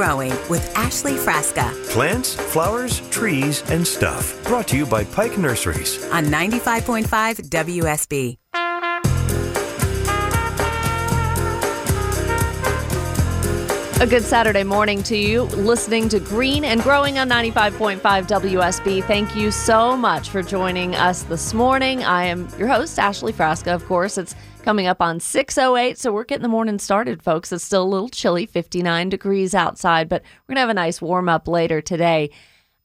It's Green and Growing with Ashley Frasca Plants, flowers, trees, and stuff. Brought to you by Pike Nurseries. on 95.5 WSB. A good Saturday morning to you, listening to Green and Growing on 95.5 WSB. Thank you so much for joining us this morning. I am your host, Ashley Frasca. Of course, it's coming up on 6.08, so we're getting the morning started, folks. It's still a little chilly, 59 degrees outside, but we're going to have a nice warm up later today.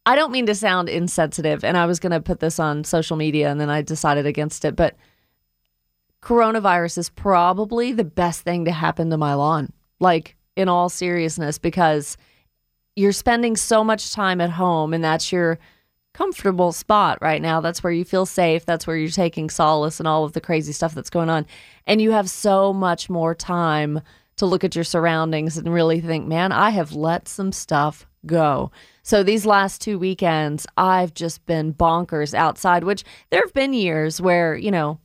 I don't mean to sound insensitive, and I was going to put this on social media, and then I decided against it, but coronavirus is probably the best thing to happen to my lawn. Like, in all seriousness, because you're spending so much time at home and that's your comfortable spot right now. That's where you feel safe. That's where you're taking solace and all of the crazy stuff that's going on. And you have so much more time to look at your surroundings and really think, man, I have let some stuff go. So these last two weekends, I've just been bonkers outside, which there have been years where, you know,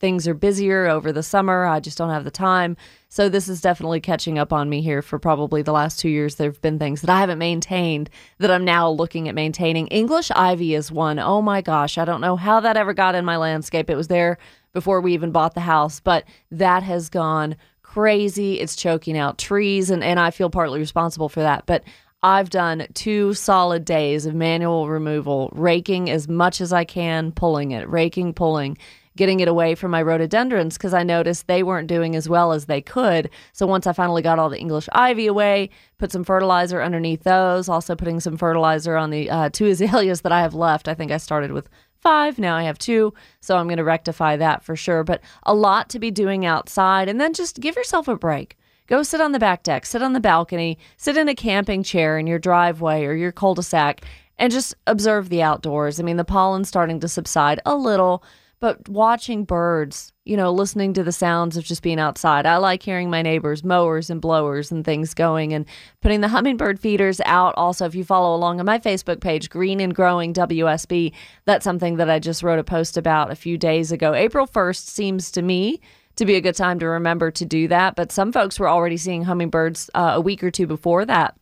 things are busier over the summer. I just don't have the time. So this is definitely catching up on me here for probably the last two years. There have been things that I haven't maintained that I'm now looking at maintaining. English ivy is one. Oh my gosh. I don't know how that ever got in my landscape. It was there before we even bought the house, but that has gone crazy. It's choking out trees, and, and I feel partly responsible for that. But I've done two solid days of manual removal, raking as much as I can, pulling it, raking, pulling getting it away from my rhododendrons because I noticed they weren't doing as well as they could. So once I finally got all the English ivy away, put some fertilizer underneath those, also putting some fertilizer on the uh, two azaleas that I have left. I think I started with five. Now I have two. So I'm going to rectify that for sure. But a lot to be doing outside. And then just give yourself a break. Go sit on the back deck, sit on the balcony, sit in a camping chair in your driveway or your cul de sac and just observe the outdoors. I mean, the pollen's starting to subside a little but watching birds, you know, listening to the sounds of just being outside. I like hearing my neighbors' mowers and blowers and things going and putting the hummingbird feeders out. Also, if you follow along on my Facebook page, Green and Growing WSB, that's something that I just wrote a post about a few days ago. April 1st seems to me to be a good time to remember to do that, but some folks were already seeing hummingbirds uh, a week or two before that.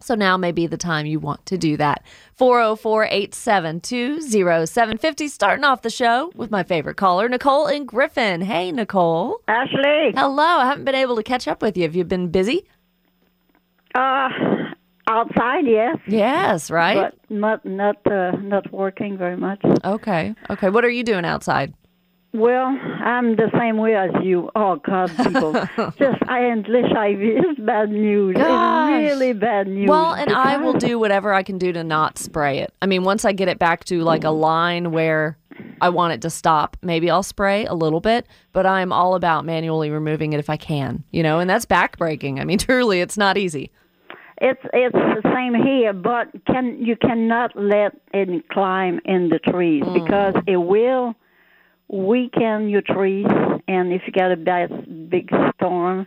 So now may be the time you want to do that. 404 872 0750. Starting off the show with my favorite caller, Nicole and Griffin. Hey, Nicole. Ashley, Hello. I haven't been able to catch up with you. Have you been busy? uh, outside, yes, Yes, right? but not not uh, not working very much. okay. Okay. What are you doing outside? Well, I'm the same way as you. Oh God, people, just I English ivy is bad news. Gosh. It's really bad news. Well, and I will do whatever I can do to not spray it. I mean, once I get it back to like a line where I want it to stop, maybe I'll spray a little bit, but I'm all about manually removing it if I can, you know, and that's backbreaking. I mean, truly, it's not easy. It's it's the same here, but can you cannot let it climb in the trees Mm. because it will weaken your trees, and if you get a bad big storm,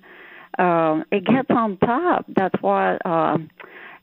um, it gets on top. That's why. Um,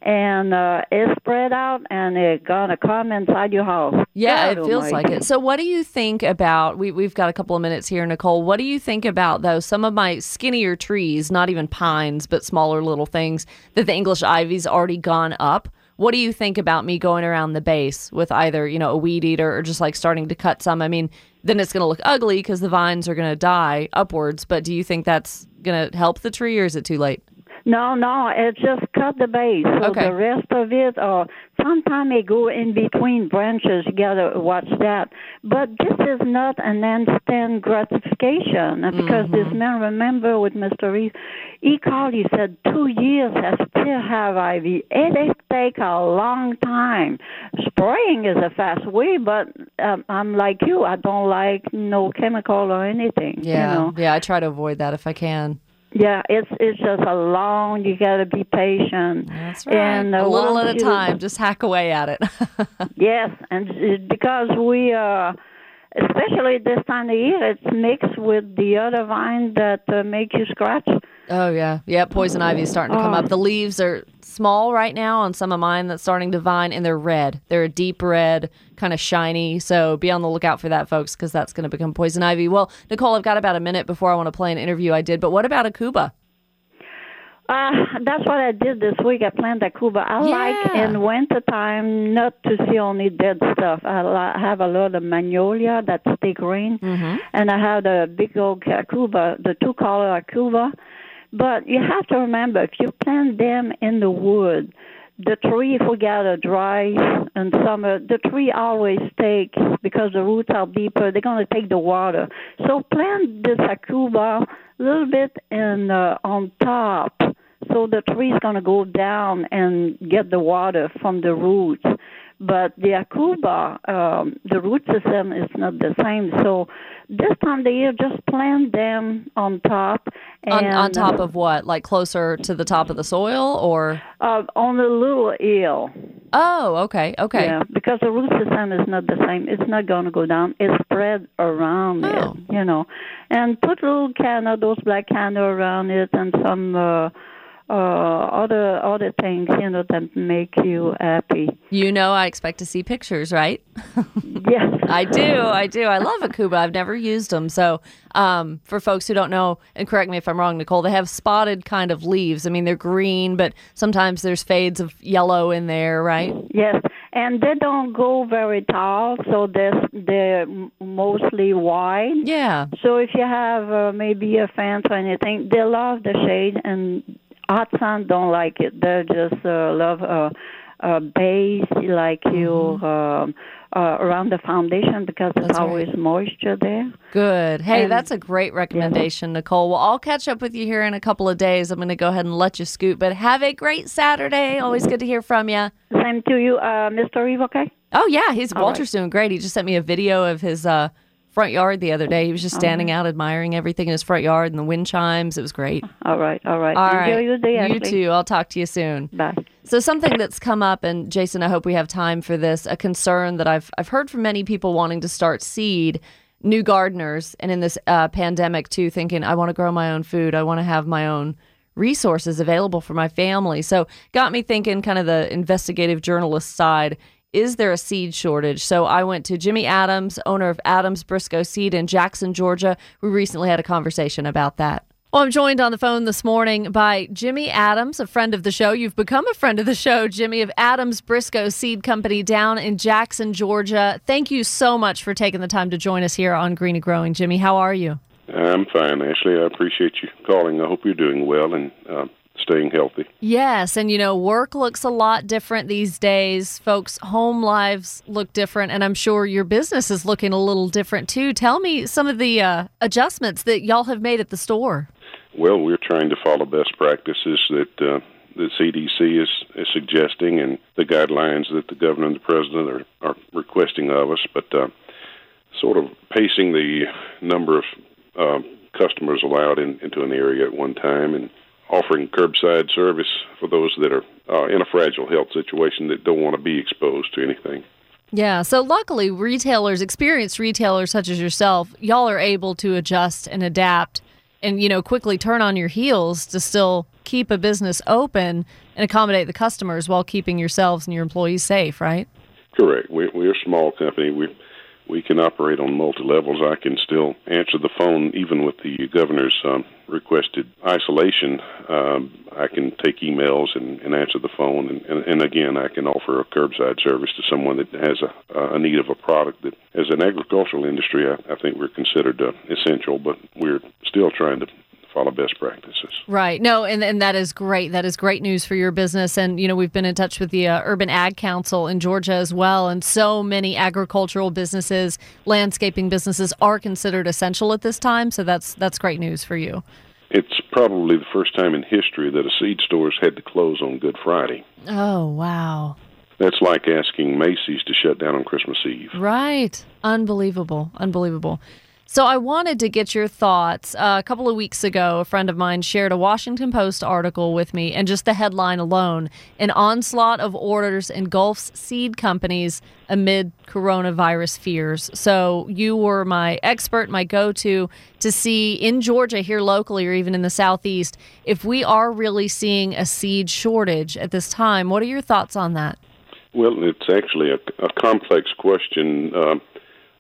and uh, it's spread out, and it's gonna come inside your house. Yeah, God it feels like it. So, what do you think about? We we've got a couple of minutes here, Nicole. What do you think about though some of my skinnier trees, not even pines, but smaller little things that the English ivy's already gone up? What do you think about me going around the base with either you know a weed eater or just like starting to cut some? I mean, then it's going to look ugly because the vines are going to die upwards. But do you think that's going to help the tree, or is it too late? No, no, it just cut the base. So Okay. the rest of it, or sometimes it go in between branches. You gotta watch that. But this is not an instant gratification uh, because Mm-hmm. this man, remember with Mr. Reese, he called. He said two years. I still have ivy. It take a long time. Spraying is a fast way, but um, I'm like you. I don't like no chemical or anything. Yeah, You know? yeah. I try to avoid that if I can. Yeah, it's it's just a long. You got to be patient. That's right. And uh, a little at a you- time. Just hack away at it. Yes, and because we uh, especially this time of year, it's mixed with the other vine that uh, make you scratch. Oh yeah, yeah. Poison ivy is starting to come Oh. up. The leaves are small right now on some of mine that's starting to vine, and they're red. They're a deep red, kind of shiny. So be on the lookout for that, folks, because that's going to become poison ivy. Well, Nicole, I've got about a minute before I want to play an interview I did. But what about aucuba? Uh, that's what I did this week. I planted cuba. I like Yeah. in wintertime not to see only dead stuff. I li- have a lot of magnolia that stay green, Mm-hmm. and I have the big old cuba, the two color cuba. But you have to remember, if you plant them in the wood, the tree, if we a dry in summer, the tree always takes because the roots are deeper. They're to take the water. So plant this aucuba a little bit in uh, on top, so the tree is to go down and get the water from the roots. But the aucuba, um, the root system is not the same. So this time of the year, just plant them on top. On, And, on top of what? Like closer to the top of the soil or? uh, on a little hill. Oh, okay, okay. Yeah, because the root system is not the same. It's not going to go down. It's spread around Oh. it, you know. And put little canna, those black canna around it, and some uh, uh, other other things, you know, that make you happy. You know, I expect to see pictures, right? Yes. I do. I do. I love aucuba. I've never used them. So, um, for folks who don't know, and correct me if I'm wrong, Nicole, they have spotted kind of leaves. I mean, they're green, but sometimes there's fades of yellow in there, right? Yes, and they don't go very tall, so they're they're mostly wide. Yeah. So if you have uh, maybe a fence or anything, they love the shade, and hot sun don't like it. They just uh, love uh, uh, base like you um, uh, around the foundation because there's right. always moisture there. Good. Hey, And- that's a great recommendation, Nicole. Well, I'll catch up with you here in a couple of days. I'm going to go ahead and let you scoot, but have a great Saturday. Always good to hear from you. Same to you, uh, Mr. Eve. Okay. Oh yeah, he's Walter's doing great. He just sent me a video of his uh, front yard the other day. He was just standing out admiring everything in his front yard and the wind chimes. It was great. All right. All right. All Enjoy right, your day, you too. I'll talk to you soon. Bye. So something that's come up, and Jason, I hope we have time for this. A concern that I've I've heard from many people wanting to start seed, new gardeners, and in this uh, pandemic too, thinking I want to grow my own food. I want to have my own resources available for my family. So got me thinking, kind of the investigative journalist side. Is there a seed shortage? So I went to Jimmy Adams, owner of Adams Briscoe Seed in Jackson, Georgia. We recently had a conversation about that. Well, I'm joined on the phone this morning by Jimmy Adams, a friend of the show. You've become a friend of the show, Jimmy, of Adams Briscoe Seed Company down in Jackson, Georgia. Thank you so much for taking the time to join us here on Green and Growing. Jimmy, how are you? I'm fine, Ashley. I appreciate you calling. I hope you're doing well and uh, staying healthy. Yes, and you know, work looks a lot different these days. Folks' home lives look different, and I'm sure your business is looking a little different too. Tell me some of the uh, adjustments that y'all have made at the store. Well, we're trying to follow best practices that uh, the CDC is, is suggesting and the guidelines that the governor and the president are, are requesting of us, but uh, sort of pacing the number of uh, customers allowed in, into an area at one time and offering curbside service for those that are uh, in a fragile health situation that don't want to be exposed to anything. Yeah, so luckily, retailers, experienced retailers such as yourself, y'all are able to adjust and adapt and, you know, quickly turn on your heels to still keep a business open and accommodate the customers while keeping yourselves and your employees safe, right? Correct. We, we're a small company. We we can operate on multi levels. I can still answer the phone even with the governor's um, requested isolation. Um, I can take emails and, and answer the phone, and, and, and again, I can offer a curbside service to someone that has a, a need of a product that, as an agricultural industry, I, I think we're considered uh, essential, but we're still trying to follow best practices. Right. No, and, and that is great. That is great news for your business. And, you know, we've been in touch with the uh, Urban Ag Council in Georgia as well. And so many agricultural businesses, landscaping businesses are considered essential at this time. So that's that's great news for you. It's probably the first time in history that a seed store's had to close on Good Friday. Oh, wow. That's like asking Macy's to shut down on Christmas Eve. Right. Unbelievable. Unbelievable. So I wanted to get your thoughts. Uh, a couple of weeks ago, a friend of mine shared a Washington Post article with me, and just the headline alone an onslaught of orders engulfs seed companies amid coronavirus fears. So you were my expert, my go to to see in Georgia, here locally, or even in the Southeast, if we are really seeing a seed shortage at this time. What are your thoughts on that? Well, it's actually a, a complex question. Uh,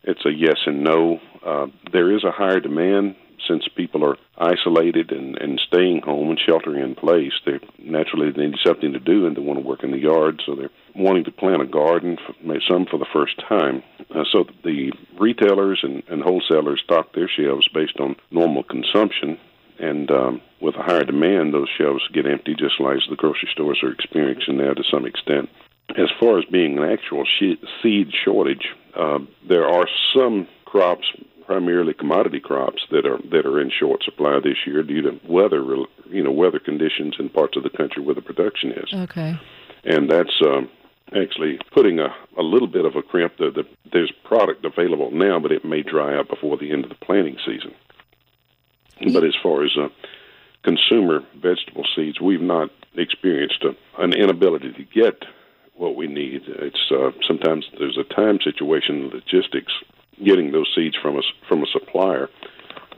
it's a yes and no. Uh, there is a higher demand since people are isolated and, and staying home and sheltering in place, they naturally they need something to do and they want to work in the yard, so they're wanting to plant a garden, for, some for the first time. Uh, so the retailers and, and wholesalers stock their shelves based on normal consumption, and um, with a higher demand, those shelves get empty, just like the grocery stores are experiencing now to some extent. As far as being an actual seed shortage, uh, there are some crops, primarily commodity crops, that are that are in short supply this year due to weather, you know, weather conditions in parts of the country where the production is. Okay. And that's um, actually putting a, a little bit of a crimp. The, the, there's product available now, but it may dry up before the end of the planting season. But as far as uh, consumer vegetable seeds, we've not experienced a, an inability to get what we need. It's uh, sometimes there's a time situation, logistics, getting those seeds from us from a supplier.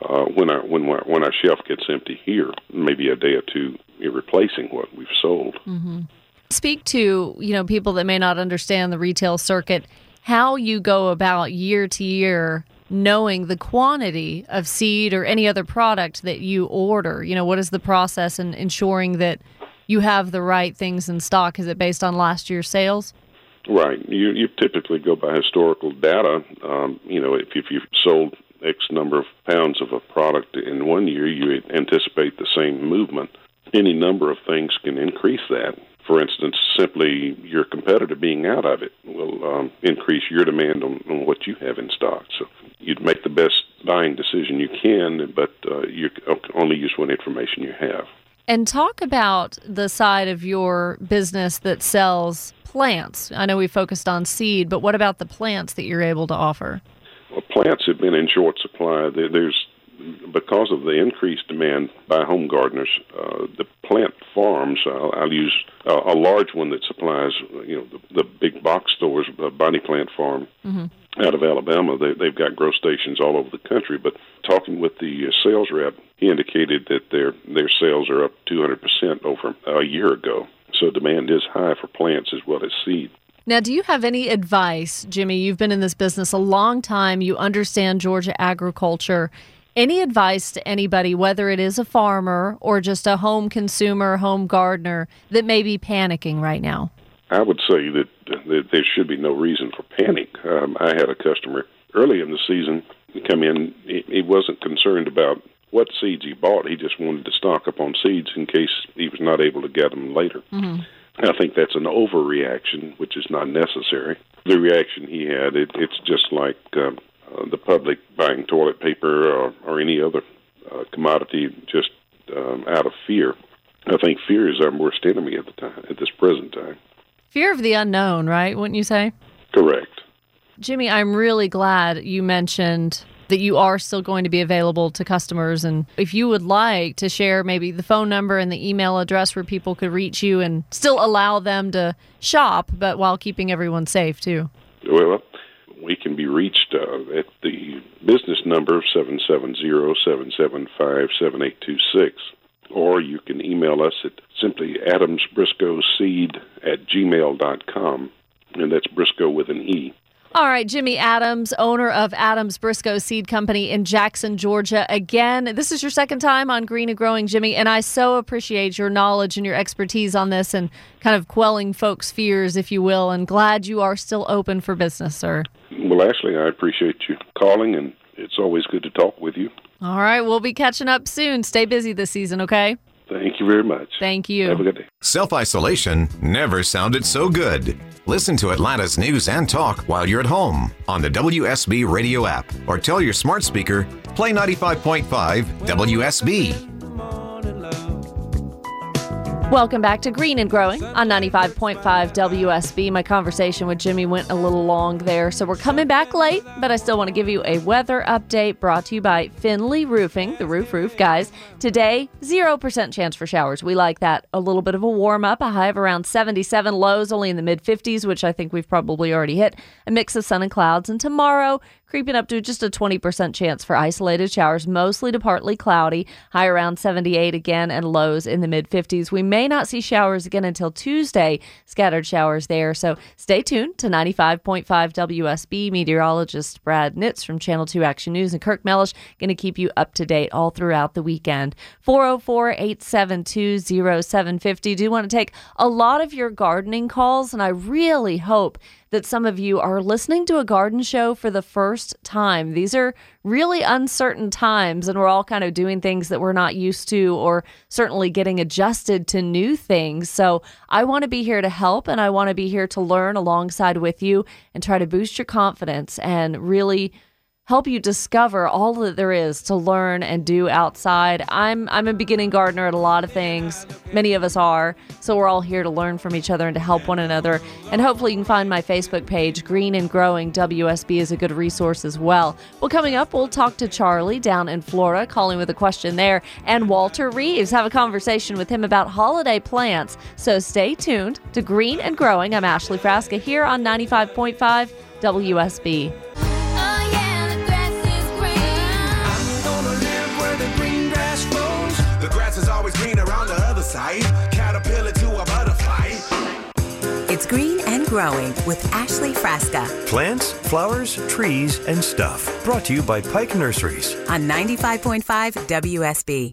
Uh, when our when our, when our shelf gets empty here, maybe a day or two, replacing what we've sold. Mm-hmm. Speak to you know people that may not understand the retail circuit, how you go about year to year knowing the quantity of seed or any other product that you order. You know, what is the process in ensuring that you have the right things in stock? Is it based on last year's sales? Right. You you typically go by historical data. Um, you know, if if you've sold X number of pounds of a product in one year, you anticipate the same movement. Any number of things can increase that. For instance, simply your competitor being out of it will um, increase your demand on, on what you have in stock. So you'd make the best buying decision you can, but uh, you only use what information you have. And talk about the side of your business that sells plants. I know we focused on seed, but what about the plants that you're able to offer? Well, plants have been in short supply. There's because of the increased demand by home gardeners, uh, the plant farms. I'll, I'll use uh, a large one that supplies, you know, the, the big box stores, uh, Bonnie Plant Farm. Mm-hmm out of Alabama. They, they've got grow stations all over the country. But talking with the uh, sales rep, he indicated that their their sales are up 200 percent over a year ago. So demand is high for plants as well as seed. Now, do you have any advice, Jimmy? You've been in this business a long time. You understand Georgia agriculture. Any advice to anybody, whether it is a farmer or just a home consumer, home gardener, that may be panicking right now? I would say that, that there should be no reason for panic. Um, I had a customer early in the season come in. He, he wasn't concerned about what seeds he bought. He just wanted to stock up on seeds in case he was not able to get them later. Mm-hmm. I think that's an overreaction, which is not necessary. The reaction he had, it, it's just like uh, uh, the public buying toilet paper or, or any other uh, commodity just um, out of fear. I think fear is our worst enemy at the time, at this present time. Fear of the unknown, right? Wouldn't you say? Correct. Jimmy, I'm really glad you mentioned that you are still going to be available to customers. And if you would like to share maybe the phone number and the email address where people could reach you and still allow them to shop, but while keeping everyone safe too. Well, we can be reached uh, at the business number 770 775 7826 or you can email us at simply adamsbriscoeseed at gmail.com, and that's Briscoe with an E. All right, Jimmy Adams, owner of Adams Briscoe Seed Company in Jackson, Georgia. Again, this is your second time on Green and Growing, Jimmy, and I so appreciate your knowledge and your expertise on this and kind of quelling folks' fears, if you will, and glad you are still open for business, sir. Well, Ashley, I appreciate you calling, and it's always good to talk with you. All right, we'll be catching up soon. Stay busy this season, okay? Thank you very much. Thank you. Have a good day. Self isolation never sounded so good. Listen to Atlanta's news and talk while you're at home on the WSB radio app or tell your smart speaker, play 95.5 WSB. Welcome back to Green and Growing on 95.5 WSB. My conversation with Jimmy went a little long there, so we're coming back late, but I still want to give you a weather update brought to you by Finley Roofing, the roof roof guys. Today, 0% chance for showers. We like that. A little bit of a warm up, a high of around 77, lows only in the mid 50s, which I think we've probably already hit. A mix of sun and clouds. And tomorrow, creeping up to just a 20% chance for isolated showers, mostly to partly cloudy, high around 78 again, and lows in the mid 50s. We may not see showers again until Tuesday, scattered showers there. So stay tuned to 95.5 WSB. Meteorologist Brad Nitz from Channel 2 Action News and Kirk Mellish going to keep you up to date all throughout the weekend. 404 872 0750. Do want to take a lot of your gardening calls, and I really hope that some of you are listening to a garden show for the first time. These are really uncertain times, and we're all kind of doing things that we're not used to, or certainly getting adjusted to new things. So I want to be here to help, and I want to be here to learn alongside with you and try to boost your confidence and really help you discover all that there is to learn and do outside. I'm I'm a beginning gardener at a lot of things. Many of us are. So we're all here to learn from each other and to help one another. And hopefully you can find my Facebook page, Green and Growing WSB is a good resource as well. Well, coming up, we'll talk to Charlie down in Florida, calling with a question there, and Walter Reeves. Have a conversation with him about holiday plants. So stay tuned to Green and Growing. I'm Ashley Frasca here on 95.5 WSB. It's Green and Growing with Ashley Frasca. Plants, flowers, trees, and stuff. Brought to you by Pike Nurseries. On 95.5 WSB.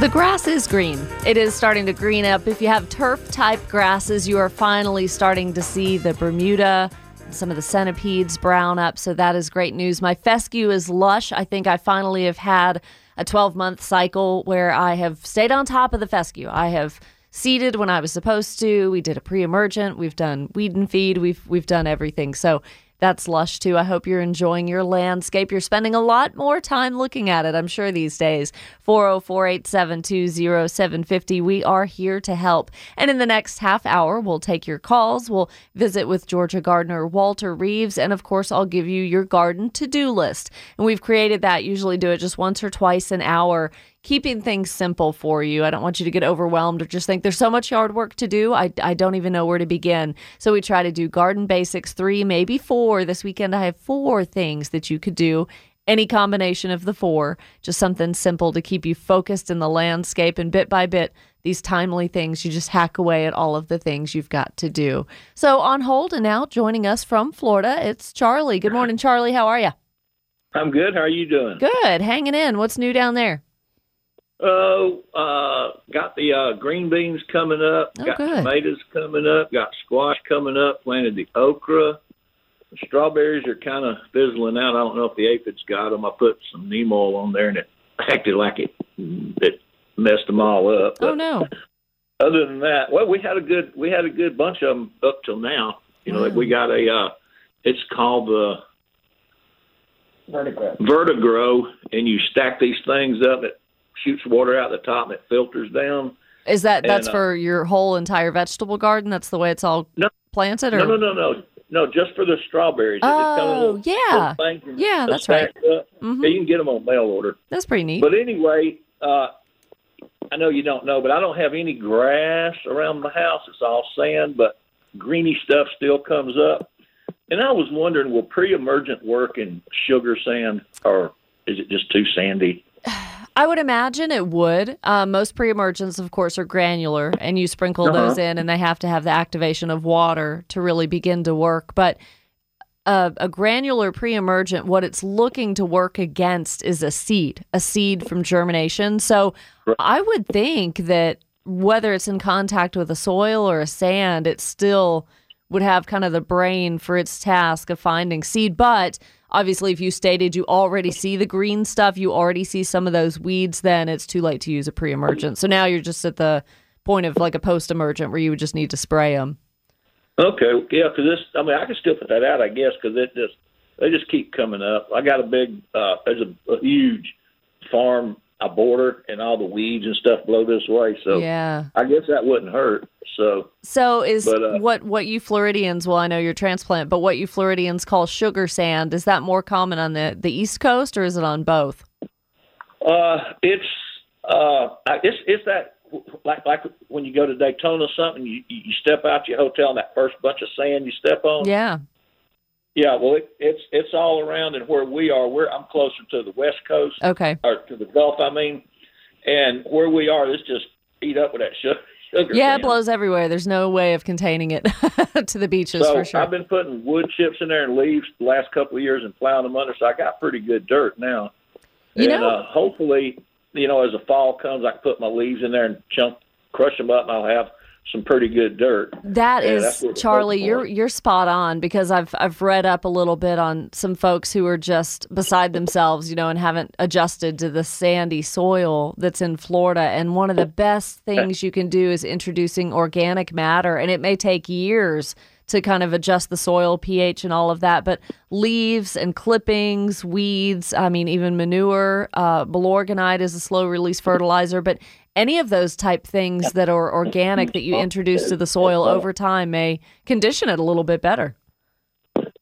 The grass is green. It is starting to green up. If you have turf type grasses, you are finally starting to see the Bermuda, some of the centipedes brown up. So that is great news. My fescue is lush. I think I finally have had a 12 month cycle where I have stayed on top of the fescue. I have seeded when I was supposed to. We did a pre emergent. We've done weed and feed. We've we've done everything. So that's lush too. I hope you're enjoying your landscape. You're spending a lot more time looking at it, I'm sure, these days. 404 872 0750. We are here to help. And in the next half hour, we'll take your calls. We'll visit with Georgia gardener Walter Reeves. And of course, I'll give you your garden to do list. And we've created that, usually do it just once or twice an hour keeping things simple for you. I don't want you to get overwhelmed or just think there's so much yard work to do. I, I don't even know where to begin. So we try to do garden basics three, maybe four. This weekend, I have four things that you could do. Any combination of the four, just something simple to keep you focused in the landscape and bit by bit, these timely things, you just hack away at all of the things you've got to do. So on hold and now joining us from Florida, it's Charlie. Good morning, Charlie. How are you? I'm good. How are you doing? Good. Hanging in. What's new down there? Oh, uh, got the uh, green beans coming up. Oh, got good. tomatoes coming up. Got squash coming up. Planted the okra. The strawberries are kind of fizzling out. I don't know if the aphids got them. I put some neem oil on there, and it acted like it it messed them all up. Oh no. Other than that, well, we had a good we had a good bunch of them up till now. You know, Wow. we got a. Uh, it's called the vertigrow. Vertigrow, and you stack these things up. It shoots water out the top, and it filters down. Is that that's And, uh, for your whole entire vegetable garden? That's the way it's all No. planted, or No, no, no, no, no, just for the strawberries. Oh, yeah. little Yeah, that's right. Mhm. Yeah, you can get them on mail order. that's pretty neat. But anyway, uh, I know you don't know, but I don't have any grass around my house. It's all sand, but greeny stuff still comes up. And I was wondering, will pre-emergent work in sugar sand, or is it just too sandy? I would imagine it would. Um, most pre-emergents, of course, are granular, and you sprinkle Uh-huh. those in, and they have to have the activation of water to really begin to work. But a, a granular pre-emergent, what it's looking to work against is a seed, a seed from germination. So I would think that whether it's in contact with a soil or a sand, it still would have kind of the brain for its task of finding seed. But obviously, if you stated you already see the green stuff, you already see some of those weeds, then it's too late to use a pre emergent. So now you're just at the point of like a post emergent where you would just need to spray them. Okay, yeah, because this, I mean, I can still put that out, I guess, because it just they just keep coming up. I got a big, uh, there's a, a huge farm I border, and all the weeds and stuff blow this way. So Yeah. I guess that wouldn't hurt. So So is But, uh, what what you Floridians, well, I know you're transplant, but what you Floridians call sugar sand, is that more common on the, the East Coast or is it on both? uh, it's uh, it's it's that like like when you go to Daytona or something, you you step out your hotel and that first bunch of sand you step on. Yeah. Yeah, well, it, it's it's all around and where we are. We're I'm closer to the west coast, Okay. or to the Gulf, I mean, and where we are, it's just eat up with that sugar. sugar Yeah, it blows everywhere. There's no way of containing it to the beaches So for sure. I've been putting wood chips in there and leaves the last couple of years and plowing them under, so I got pretty good dirt now. You and know- uh, hopefully, you know, as the fall comes, I can put my leaves in there and chunk, crush them up, and I'll have some pretty good dirt. That is Charlie. You're you're spot on because I've I've read up a little bit on some folks who are just beside themselves, you know, and haven't adjusted to the sandy soil that's in Florida. And one of the best things you can do is introducing organic matter, and it may take years to kind of adjust the soil pH and all of that. But leaves and clippings, weeds, I mean, even manure, uh, Milorganite is a slow release fertilizer, but any of those type things that are organic that you introduce to the soil over time may condition it a little bit better.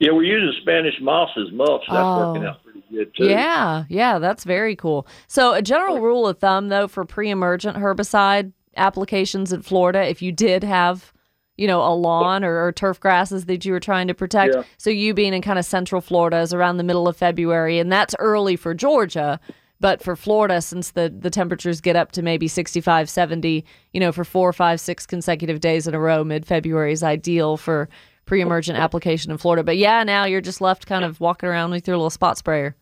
Yeah, we're using Spanish moss as mulch. That's oh. working Oh. out pretty good too. Yeah, yeah, that's very cool. So, a general rule of thumb, though, for pre emergent herbicide applications in Florida, if you did have, you know, a lawn or, or turf grasses that you were trying to protect, Yeah. so you being in kind of central Florida is around the middle of February, and that's early for Georgia. But for Florida, since the, the temperatures get up to maybe 65, 70, you know, for four, five, six consecutive days in a row, mid February is ideal for pre emergent application in Florida. But yeah, now you're just left kind of walking around with your little spot sprayer.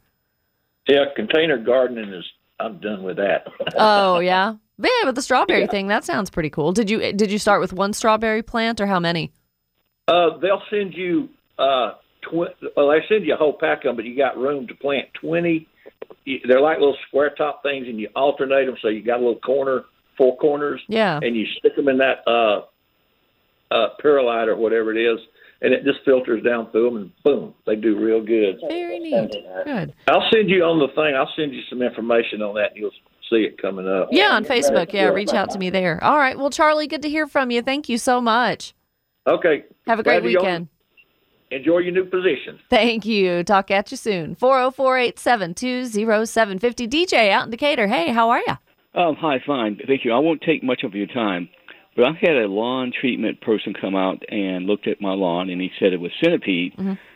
Yeah, container gardening is. I'm done with that. Oh yeah, yeah. But the strawberry thing that sounds pretty cool. Did you did you start with one strawberry plant or how many? Uh, they'll send you. Uh, tw- well, they send you a whole pack of them, but you got room to plant twenty. They're like little square top things, and you alternate them, so you got a little corner, four corners, Yeah. and you stick them in that uh, uh, perlite or whatever it is, and it just filters down through them, and boom, they do real good. Very neat. Good. I'll send you on the thing. I'll send you some information on that, and you'll see it coming up. Yeah, on Facebook. Yeah, reach out to me there. All right. Well, Charlie, good to hear from you. Thank you so much. Okay. Have a great Glad weekend. Enjoy your new position. Thank you. Talk at you soon. 404 872 0750. DJ out in Decatur. Hey, how are you? Um, hi, fine. Thank you. I won't take much of your time, but I had a lawn treatment person come out and looked at my lawn, and he said it was centipede,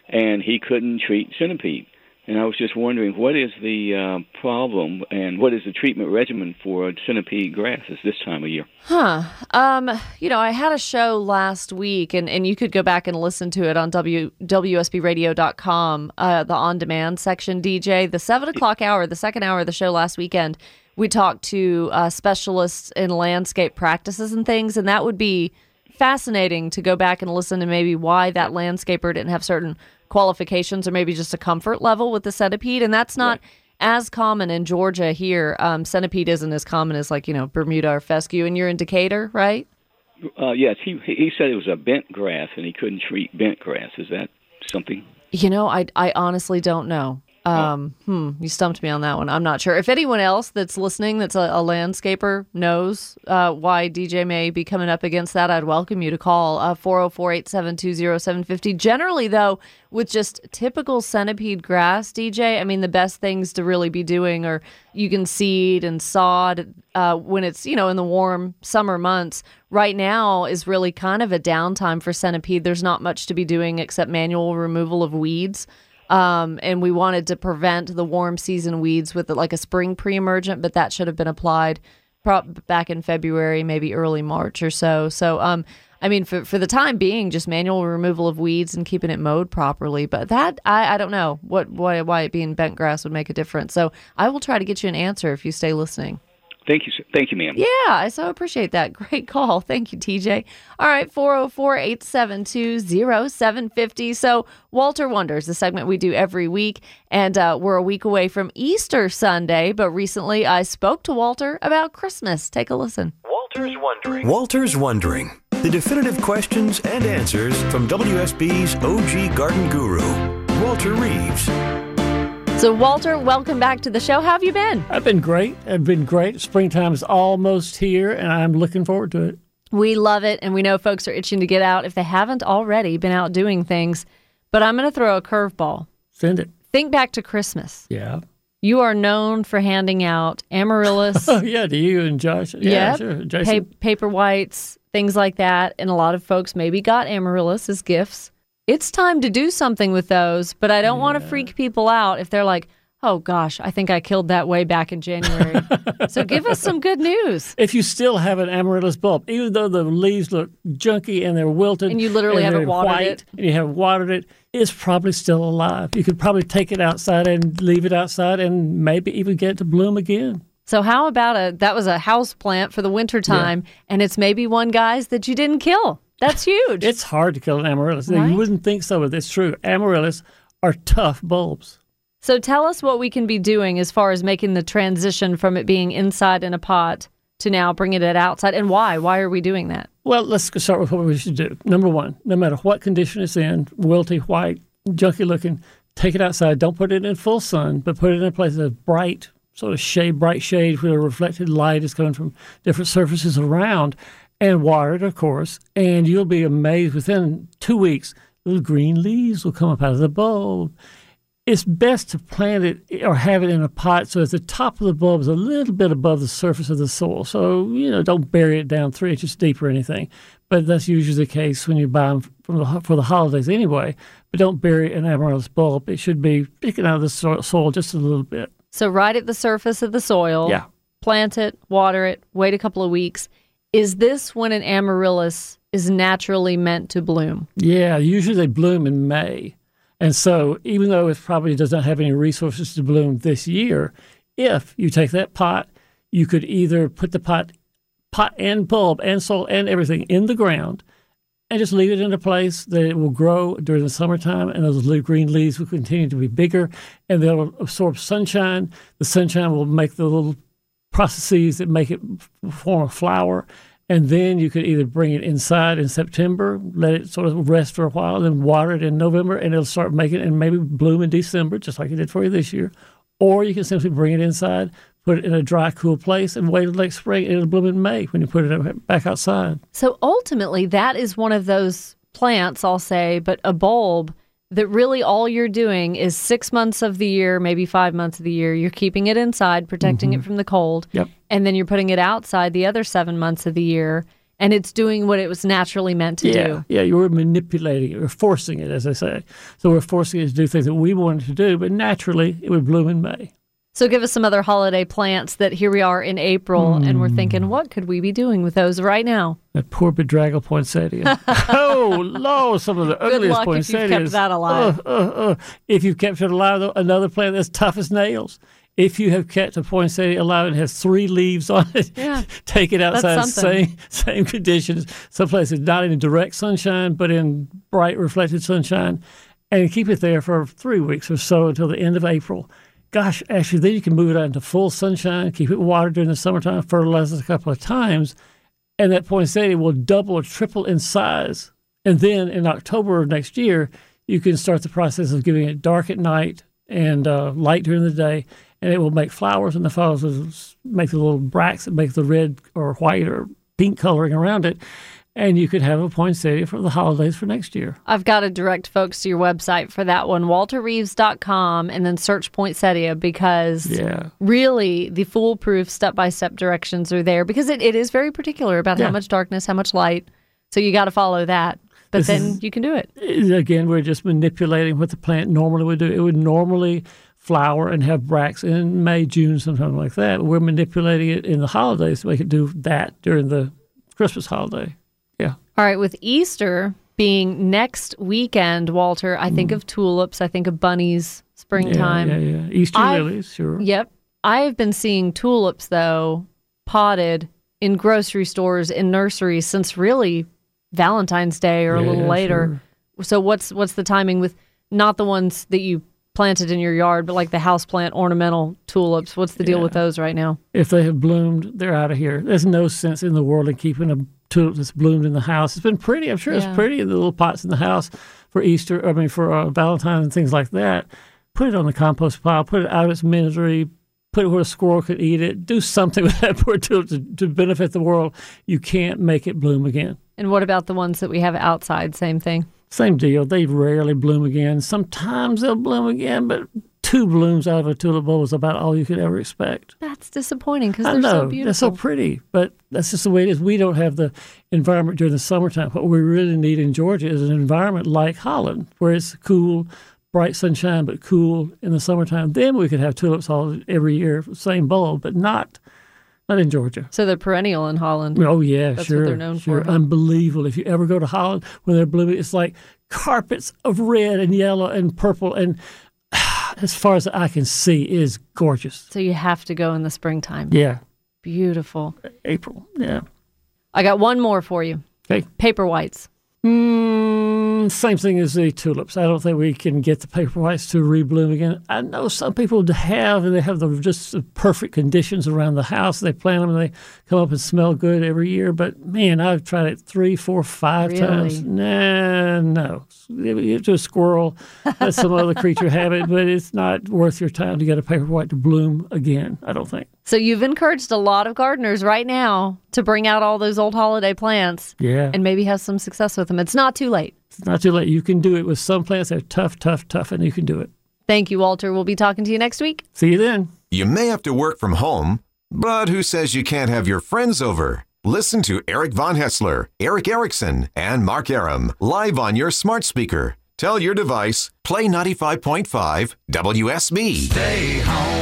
and he couldn't treat centipede. And I was just wondering, what is the uh, problem, and what is the treatment regimen for centipede grasses this time of year? Huh. Um, you know, I had a show last week and, and you could go back and listen to it on w, WSBradio.com, uh, the on demand section, DJ. The seven o'clock hour, the second hour of the show last weekend, we talked to uh, specialists in landscape practices and things, and that would be fascinating to go back and listen to maybe why that landscaper didn't have certain qualifications or maybe just a comfort level with the centipede. And that's not as common in Georgia here. Um, centipede isn't as common as like, you know, Bermuda or fescue. And you're in Decatur, right? Uh, yes, he he said it was a bent grass, and he couldn't treat bent grass. Is that something? You know, I, I honestly don't know. Um, hmm, you stumped me on that one. I'm not sure. If anyone else that's listening that's a, a landscaper knows uh, why DJ may be coming up against that, I'd welcome you to call uh, 404 872 0750. Generally, though, with just typical centipede grass, DJ, I mean, the best things to really be doing are you can seed and sod uh, when it's, you know, in the warm summer months. Right now is really kind of a downtime for centipede. There's not much to be doing except manual removal of weeds. Um, and we wanted to prevent the warm season weeds with like a spring pre-emergent, but that should have been applied back in February, maybe early March or so. So, um, I mean, for, for the time being, just manual removal of weeds and keeping it mowed properly. But that I, I don't know what why why it being bent grass would make a difference. So I will try to get you an answer if you stay listening. Thank you, thank you, ma'am. Yeah, I so appreciate that. Great call. Thank you, TJ. All right, 404 872 0750. So, Walter Wonders, the segment we do every week. And uh, we're a week away from Easter Sunday. But recently I spoke to Walter about Christmas. Take a listen. Walter's Wondering. Walter's Wondering. The definitive questions and answers from WSB's OG garden guru, Walter Reeves. So, Walter, welcome back to the show. How have you been? I've been great. I've been great. Springtime is almost here, and I'm looking forward to it. We love it, and we know folks are itching to get out if they haven't already been out doing things. But I'm going to throw a curveball. Send it. Think back to Christmas. Yeah. You are known for handing out amaryllis. Oh, yeah. To you and Josh. Yeah, Yep. sure. pa- Jason. paper whites, things like that. And a lot of folks maybe got amaryllis as gifts. It's time to do something with those, but I don't want to freak people out if they're like, oh gosh, I think I killed that way back in January. so give us some good news. If you still have an amaryllis bulb, even though the leaves look junky and they're wilted, And you literally and haven't watered white, it. and you haven't watered it, it's probably still alive. You could probably take it outside and leave it outside, and maybe even get it to bloom again. So how about a that was a house plant for the winter time, and it's maybe one guys that you didn't kill. That's huge. It's hard to kill an amaryllis. Right? You wouldn't think so, but it's true. Amaryllis are tough bulbs. so tell us what we can be doing as far as making the transition from it being inside in a pot to now bringing it outside, and why? Why are we doing that? Well, let's start with what we should do. Number one, no matter what condition it's in, wilty, white, junky looking, take it outside. Don't put it in full sun, but put it in a place that's bright, sort of shade, bright shade where reflected light is coming from different surfaces around, and water it, of course. And you'll be amazed within two weeks, little green leaves will come up out of the bulb. It's best to plant it or have it in a pot so that the top of the bulb is a little bit above the surface of the soil. So, you know, don't bury it down three inches deep or anything. But that's usually the case when you buy them from the, for the holidays anyway. But don't bury an amaryllis bulb. It should be sticking out of the so- soil just a little bit. So right at the surface of the soil, Yeah. plant it, water it, wait a couple of weeks. Is this when an amaryllis is naturally meant to bloom? Yeah, usually they bloom in May. And so, even though it probably does not have any resources to bloom this year, if you take that pot, you could either put the pot, pot and bulb and soil and everything in the ground, and just leave it in a place that it will grow during the summertime, and those little green leaves will continue to be bigger, and they'll absorb sunshine. The sunshine will make the little processes that make it form a flower. And then you could either bring it inside in September, let it sort of rest for a while, then water it in November, and it'll start making and maybe bloom in December, just like it did for you this year. Or you can simply bring it inside, put it in a dry, cool place, and wait until next spring, and it'll bloom in May when you put it back outside. So ultimately, that is one of those plants, I'll say, but a bulb that really all you're doing is six months of the year, maybe five months of the year, you're keeping it inside, protecting it mm-hmm. from the cold. Yep. And then you're putting it outside the other seven months of the year, and it's doing what it was naturally meant to yeah, do. yeah, you were manipulating it, or forcing it, as I say. So we're forcing it to do things that we wanted to do, but naturally it would bloom in May. So give us some other holiday plants that here we are in April, and we're thinking, what could we be doing with those right now? That poor bedraggled poinsettia. oh, Lord, some of the Good ugliest luck if you've kept that alive. Uh, uh, uh. If you've kept it alive, though, another plant that's tough as nails. If you have kept a poinsettia alive and has three leaves on it, Yeah. take it outside, same same conditions, someplace that's not in direct sunshine, but in bright reflected sunshine, and keep it there for three weeks or so until the end of April. Gosh, actually, then you can move it out into full sunshine, keep it watered during the summertime, fertilize it a couple of times, and that poinsettia will double or triple in size. And then in October of next year, you can start the process of giving it dark at night and uh, light during the day, and it will make flowers, and the flowers will make the little bracts that make the red or white or pink coloring around it. And you could have a poinsettia for the holidays for next year. I've got to direct folks to your website for that one, walterreeves.com, and then search poinsettia because Yeah. really the foolproof step by step directions are there because it, it is very particular about Yeah. how much darkness, how much light. So you got to follow that. But This then is- you can do it. Again, we're just manipulating what the plant normally would do. It would normally flower and have bracts in May, June, sometime like that. We're manipulating it in the holidays to make it do that during the Christmas holiday. Yeah. All right, with Easter being next weekend, Walter, I think of tulips, I think of bunnies, springtime. Mm. Yeah, yeah, yeah. Easter I've- lilies, sure. Yep. I have been seeing tulips though potted in grocery stores in nurseries since really Valentine's Day or a Yeah, little later. So what's what's the timing with not the ones that you planted in your yard, but like the houseplant ornamental tulips? What's the deal with those right now? If they have bloomed, they're out of here. There's no sense in the world in keeping a tulip that's bloomed in the house. It's been pretty. I'm sure Yeah. it's pretty in the little pots in the house for Easter. I mean, for uh, Valentine's and things like that. Put it on the compost pile. Put it out of its misery. Put it where a squirrel could eat it. Do something with that poor tulip to, to benefit the world. You can't make it bloom again. And what about the ones that we have outside? Same thing. Same deal. They rarely bloom again. Sometimes they'll bloom again, but two blooms out of a tulip bulb is about all you could ever expect. That's disappointing because they're know so beautiful. they're so pretty, but that's just the way it is. We don't have the environment during the summertime. What we really need in Georgia is an environment like Holland, where it's cool, bright sunshine, but cool in the summertime. Then we could have tulips all every year, same bulb, but not not in Georgia. so they're perennial in Holland. Oh yeah, That's what sure, they're known sure. for. Unbelievable. If you ever go to Holland when they're blooming, it's like carpets of red and yellow and purple, and as far as I can see, is gorgeous. So you have to go in the springtime. Yeah, Beautiful. April. Yeah. I got one more for you. Okay. Paper whites. Mm, Mm, same thing as the tulips. I don't think we can get the paper whites to rebloom again. I know some people have, and they have the just the perfect conditions around the house. They plant them, and they come up and smell good every year. But man, I've tried it three, four, five times. Really? Nah, no. To a squirrel, let some other creature have it. But it's not worth your time to get a paper white to bloom again. I don't think. So you've encouraged a lot of gardeners right now to bring out all those old holiday plants Yeah, and maybe have some success with them. It's not too late. It's not too late. You can do it with some plants. They're tough, tough, tough, and you can do it. Thank you, Walter. We'll be talking to you next week. See you then. You may have to work from home, but who says you can't have your friends over? Listen to Eric Von Haessler, Erick Erickson, and Mark Arum live on your smart speaker. Tell your device, play 95.5 WSB. Stay home.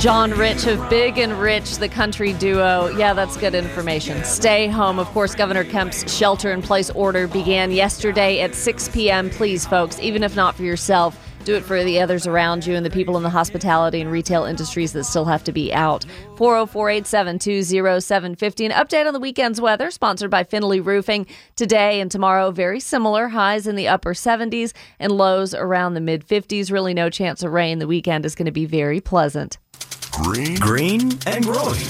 John Rich of Big and Rich, the country duo. Yeah, that's good information. Stay home. Of course, Governor Kemp's shelter in place order began yesterday at 6 p.m. Please, folks, even if not for yourself, do it for the others around you and the people in the hospitality and retail industries that still have to be out. 404 872 0750. An update on the weekend's weather, sponsored by Finley Roofing. Today and tomorrow, very similar. Highs in the upper 70s and lows around the mid 50s. Really no chance of rain. The weekend is going to be very pleasant. Green, green and growing.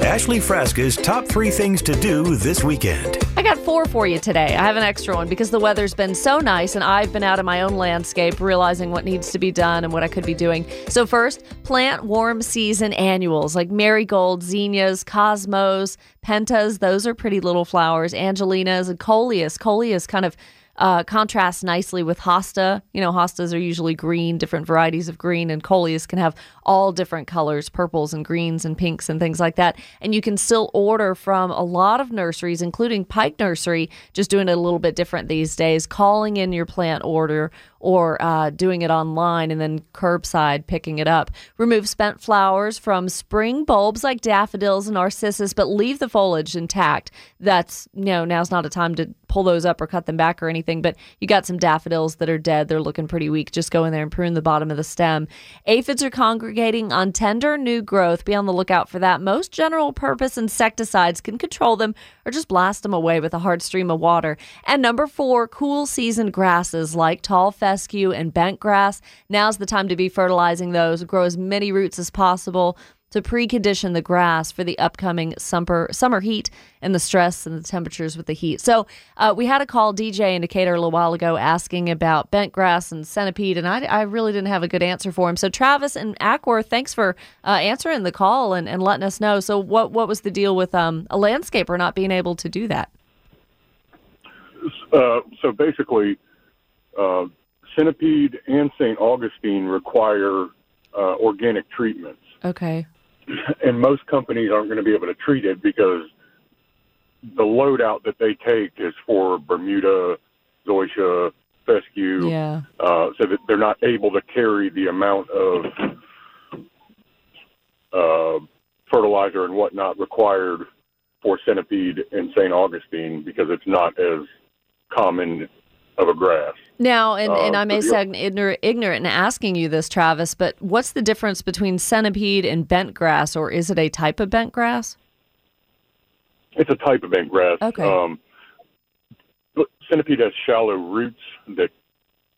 Ashley Frasca's top three things to do this weekend. I got four for you today. I have an extra one because the weather's been so nice and I've been out of my own landscape realizing what needs to be done and what I could be doing. So, first, plant warm season annuals like marigolds, zinnias, cosmos, pentas. Those are pretty little flowers. angelonias and coleus. Coleus kind of uh, contrasts nicely with hosta. You know, hostas are usually green, different varieties of green, and coleus can have all different colors, purples and greens and pinks and things like that. And you can still order from a lot of nurseries, including Pike Nursery, just doing it a little bit different these days, calling in your plant order or uh, doing it online and then curbside picking it up. Remove spent flowers from spring bulbs like daffodils and narcissus, but leave the foliage intact. That's, you know, now's not a time to pull those up or cut them back or anything, but you got some daffodils that are dead. They're looking pretty weak. Just go in there and prune the bottom of the stem. Aphids are congregating on tender new growth. Be on the lookout for that. Most general purpose insecticides can control them or just blast them away with a hard stream of water. And number four, cool season grasses like tall fescue and bent grass. Now's the time to be fertilizing those. Grow as many roots as possible to precondition the grass for the upcoming summer summer heat and the stress and the temperatures with the heat. So uh, we had a call DJ in Decatur a little while ago asking about bent grass and centipede, and I, I really didn't have a good answer for him. So Travis and Acworth, thanks for uh, answering the call and, and letting us know. So what what was the deal with um, a landscaper not being able to do that? Uh, so basically, uh, centipede and St. Augustine require uh, organic treatments, Okay. and most companies aren't going to be able to treat it because the loadout that they take is for Bermuda, zoysia, fescue, Yeah. uh, so that they're not able to carry the amount of uh, fertilizer and whatnot required for centipede and St. Augustine because it's not as common of a grass. Now, and, and Uh, I may sound ignorant, ignorant in asking you this, Travis, but what's the difference between centipede and bent grass, or is it a type of bent grass? It's a type of bent grass. Okay. Um, centipede has shallow roots that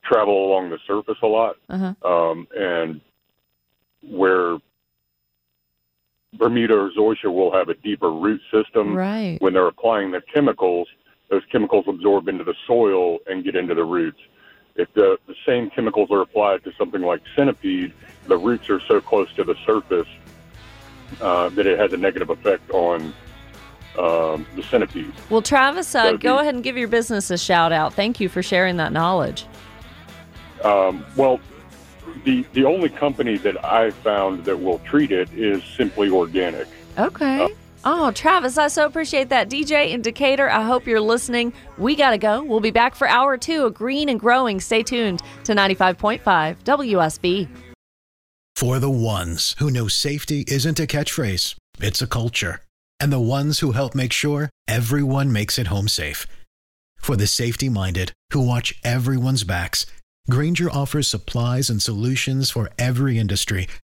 travel along the surface a lot, Uh-huh. um, and where Bermuda or zoysia will have a deeper root system. Right. When they're applying the chemicals, those chemicals absorb into the soil and get into the roots. If the, the same chemicals are applied to something like centipede, the roots are so close to the surface uh, that it has a negative effect on um, the centipede. Well, Travis, uh, go ahead and give your business a shout out. Thank you for sharing that knowledge. Um, well, the the only company that I found that will treat it is Simply Organic. Okay. Oh, Travis, I so appreciate that. DJ in Decatur, I hope you're listening. We got to go. We'll be back for hour two of Green and Growing. Stay tuned to 95.5 WSB. For the ones who know safety isn't a catchphrase, it's a culture. And the ones who help make sure everyone makes it home safe. For the safety minded who watch everyone's backs, Grainger offers supplies and solutions for every industry,